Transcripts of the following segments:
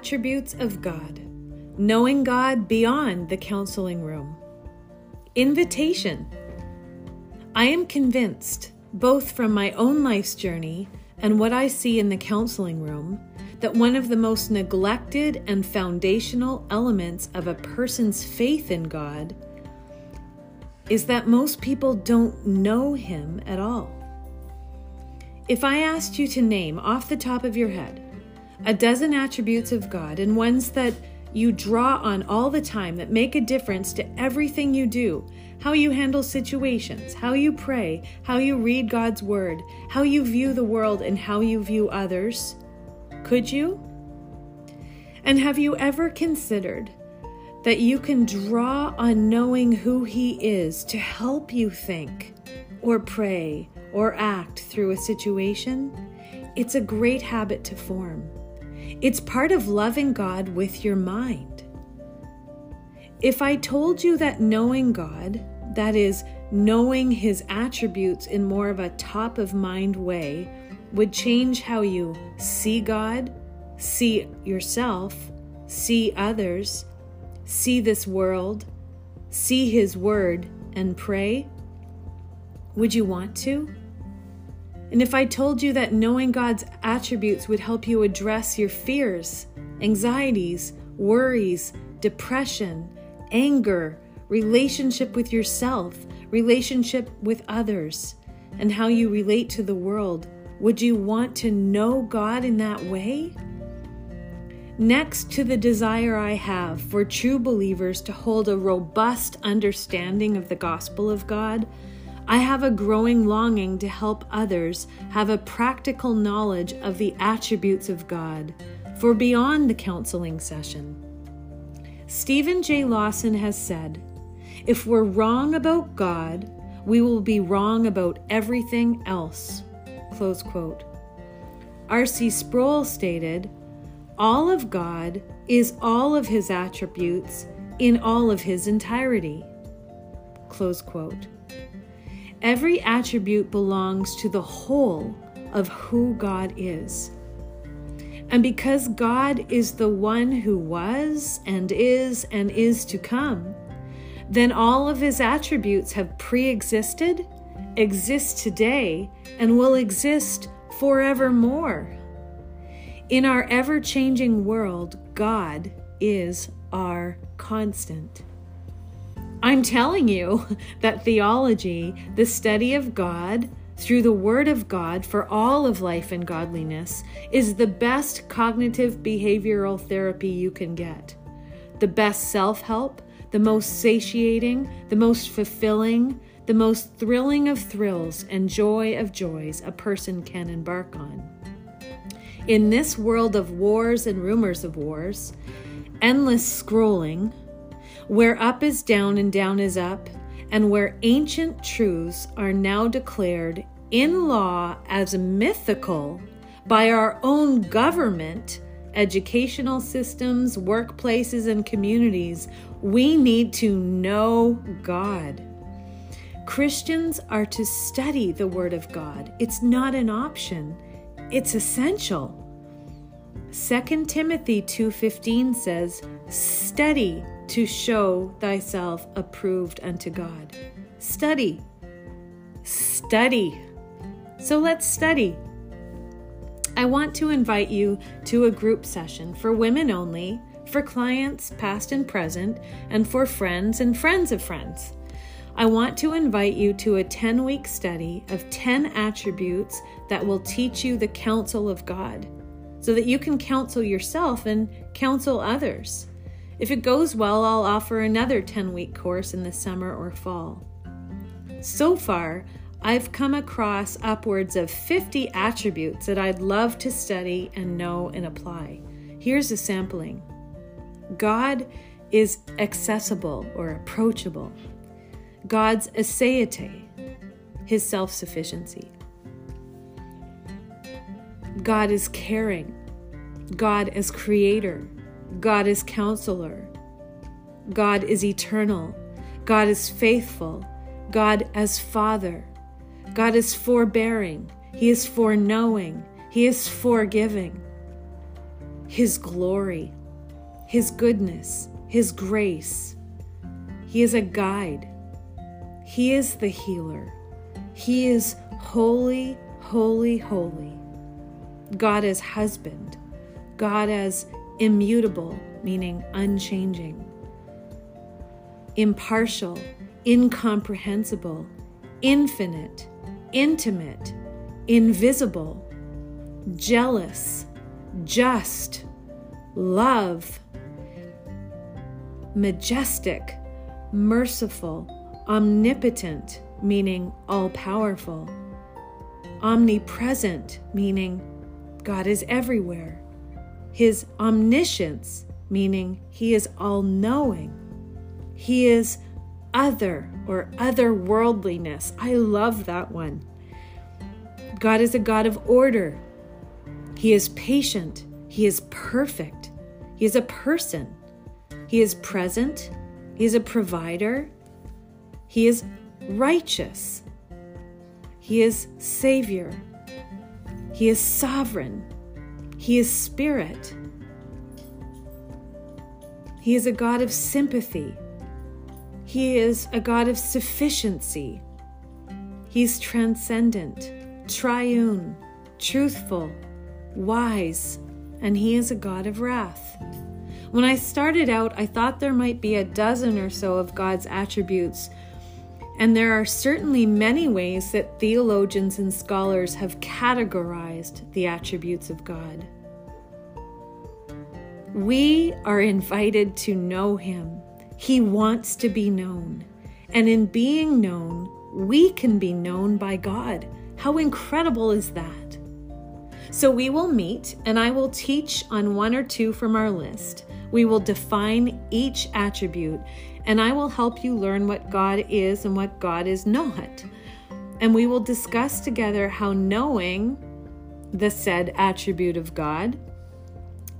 attributes of God, knowing God beyond the counseling room. Invitation. I am convinced, both from my own life's journey and what I see in the counseling room, that one of the most neglected and foundational elements of a person's faith in God is that most people don't know Him at all. If I asked you to name off the top of your head a dozen attributes of God and ones that you draw on all the time that make a difference to everything you do how you handle situations, how you pray, how you read God's Word, how you view the world, and how you view others could you? And have you ever considered that you can draw on knowing who He is to help you think or pray or act through a situation? It's a great habit to form. It's part of loving God with your mind. If I told you that knowing God, that is, knowing His attributes in more of a top of mind way, would change how you see God, see yourself, see others, see this world, see His Word, and pray? Would you want to? And if I told you that knowing God's attributes would help you address your fears, anxieties, worries, depression, anger, relationship with yourself, relationship with others, and how you relate to the world, would you want to know God in that way? Next to the desire I have for true believers to hold a robust understanding of the gospel of God, I have a growing longing to help others have a practical knowledge of the attributes of God for beyond the counseling session. Steven J. Lawson has said, If we're wrong about God, we will be wrong about everything else. Close quote. R.C. Sproul stated, All of God is all of his attributes in all of his entirety. Close quote. Every attribute belongs to the whole of who God is. And because God is the one who was and is and is to come, then all of his attributes have pre existed exist today and will exist forevermore. In our ever changing world, God is our constant. I'm telling you that theology, the study of God through the Word of God for all of life and godliness, is the best cognitive behavioral therapy you can get. The best self help, the most satiating, the most fulfilling, the most thrilling of thrills and joy of joys a person can embark on. In this world of wars and rumors of wars, endless scrolling, where up is down and down is up, and where ancient truths are now declared in law as mythical by our own government, educational systems, workplaces, and communities, we need to know God. Christians are to study the Word of God. It's not an option, it's essential. 2 Timothy 2:15 says, "Study to show thyself approved unto God." Study. Study. So let's study. I want to invite you to a group session for women only, for clients past and present, and for friends and friends of friends. I want to invite you to a 10 week study of 10 attributes that will teach you the counsel of God so that you can counsel yourself and counsel others. If it goes well, I'll offer another 10 week course in the summer or fall. So far, I've come across upwards of 50 attributes that I'd love to study and know and apply. Here's a sampling God is accessible or approachable. God's aseity, his self sufficiency. God is caring. God is creator. God is counselor. God is eternal. God is faithful. God as Father. God is forbearing. He is foreknowing. He is forgiving. His glory, His goodness, His grace. He is a guide. He is the healer. He is holy, holy, holy. God as husband, God as immutable, meaning unchanging, impartial, incomprehensible, infinite, intimate, invisible, jealous, just, love, majestic, merciful, omnipotent, meaning all powerful, omnipresent, meaning God is everywhere, His omniscience, meaning He is all knowing, He is other or otherworldliness. I love that one. God is a God of order. He is patient. He is perfect. He is a person. He is present. He is a provider. He is righteous. He is Savior. He is sovereign. He is spirit. He is a God of sympathy. He is a God of sufficiency. He's transcendent, triune, truthful, wise, and He is a God of wrath. When I started out, I thought there might be a dozen or so of God's attributes, and there are certainly many ways that theologians and scholars have categorized the attributes of God. We are invited to know Him he wants to be known. And in being known, we can be known by God. How incredible is that? So we will meet, and I will teach on one or two from our list. We will define each attribute, and I will help you learn what God is and what God is not. And we will discuss together how knowing the said attribute of God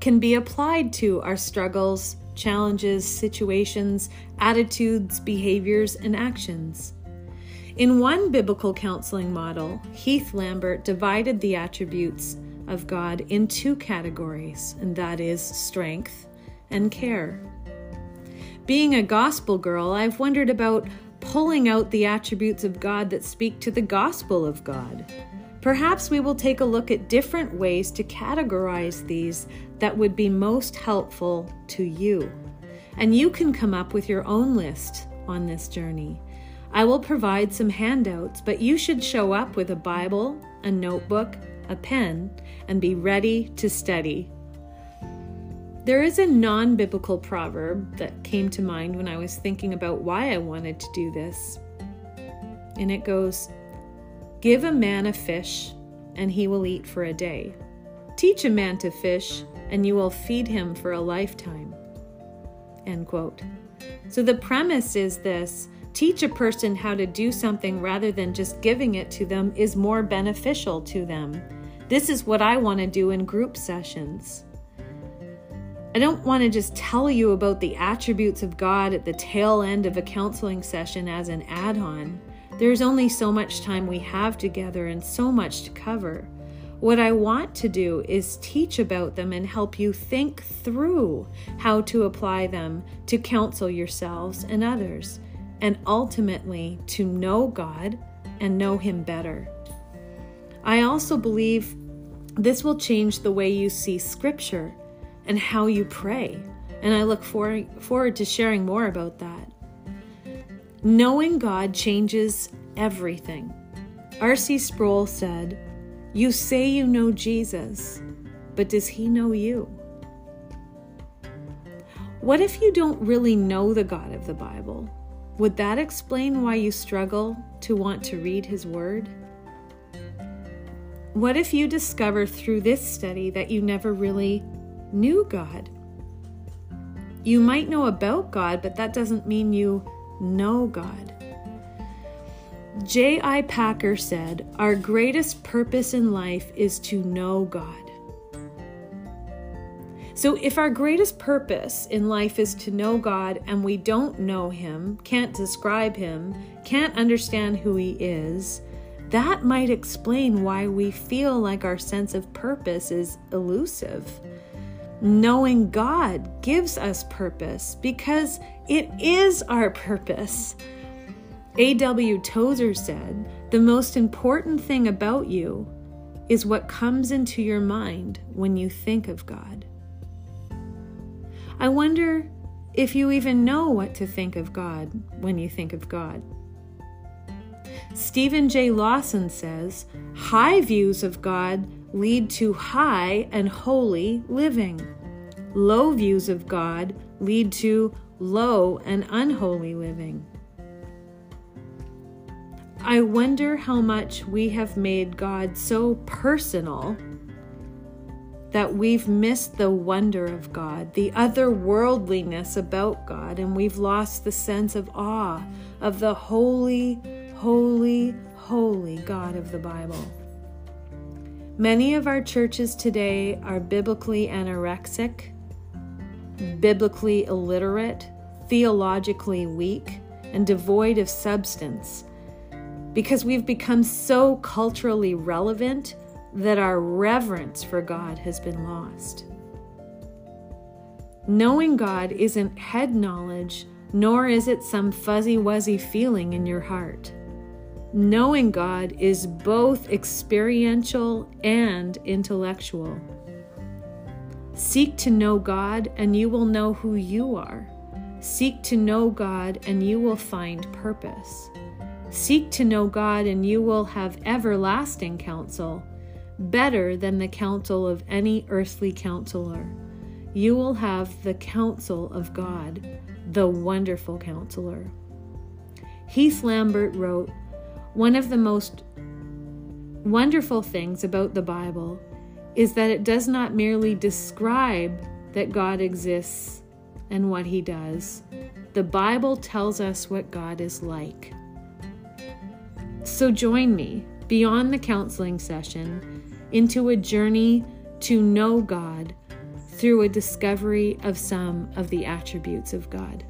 can be applied to our struggles, challenges, situations, attitudes, behaviors, and actions. In one biblical counseling model, Heath Lambert divided the attributes of God in two categories, and that is strength and care. Being a gospel girl, I've wondered about pulling out the attributes of God that speak to the gospel of God. Perhaps we will take a look at different ways to categorize these that would be most helpful to you. And you can come up with your own list on this journey. I will provide some handouts, but you should show up with a Bible, a notebook, a pen, and be ready to study. There is a non biblical proverb that came to mind when I was thinking about why I wanted to do this. And it goes Give a man a fish, and he will eat for a day. Teach a man to fish, and you will feed him for a lifetime. End quote. So the premise is this teach a person how to do something rather than just giving it to them is more beneficial to them. This is what I want to do in group sessions. I don't want to just tell you about the attributes of God at the tail end of a counseling session as an add on. There's only so much time we have together and so much to cover. What I want to do is teach about them and help you think through how to apply them to counsel yourselves and others, and ultimately to know God and know Him better. I also believe this will change the way you see Scripture and how you pray, and I look for, forward to sharing more about that. Knowing God changes everything. R.C. Sproul said, you say you know Jesus, but does he know you? What if you don't really know the God of the Bible? Would that explain why you struggle to want to read his word? What if you discover through this study that you never really knew God? You might know about God, but that doesn't mean you know God. J.I. Packer said, Our greatest purpose in life is to know God. So, if our greatest purpose in life is to know God and we don't know Him, can't describe Him, can't understand who He is, that might explain why we feel like our sense of purpose is elusive. Knowing God gives us purpose because it is our purpose. A.W. Tozer said, The most important thing about you is what comes into your mind when you think of God. I wonder if you even know what to think of God when you think of God. Steven J. Lawson says high views of God lead to high and holy living. Low views of God lead to low and unholy living. I wonder how much we have made God so personal that we've missed the wonder of God, the otherworldliness about God, and we've lost the sense of awe of the holy, holy, holy God of the Bible. Many of our churches today are biblically anorexic, biblically illiterate, theologically weak, and devoid of substance because we've become so culturally relevant that our reverence for God has been lost. Knowing God isn't head knowledge, nor is it some fuzzy wuzzy feeling in your heart. Knowing God is both experiential and intellectual. Seek to know God, and you will know who you are. Seek to know God, and you will find purpose. Seek to know God, and you will have everlasting counsel better than the counsel of any earthly counselor. You will have the counsel of God, the wonderful counselor. Heath Lambert wrote One of the most wonderful things about the Bible is that it does not merely describe that God exists and what he does. The Bible tells us what God is like. So join me beyond the counseling session into a journey to know God through a discovery of some of the attributes of God.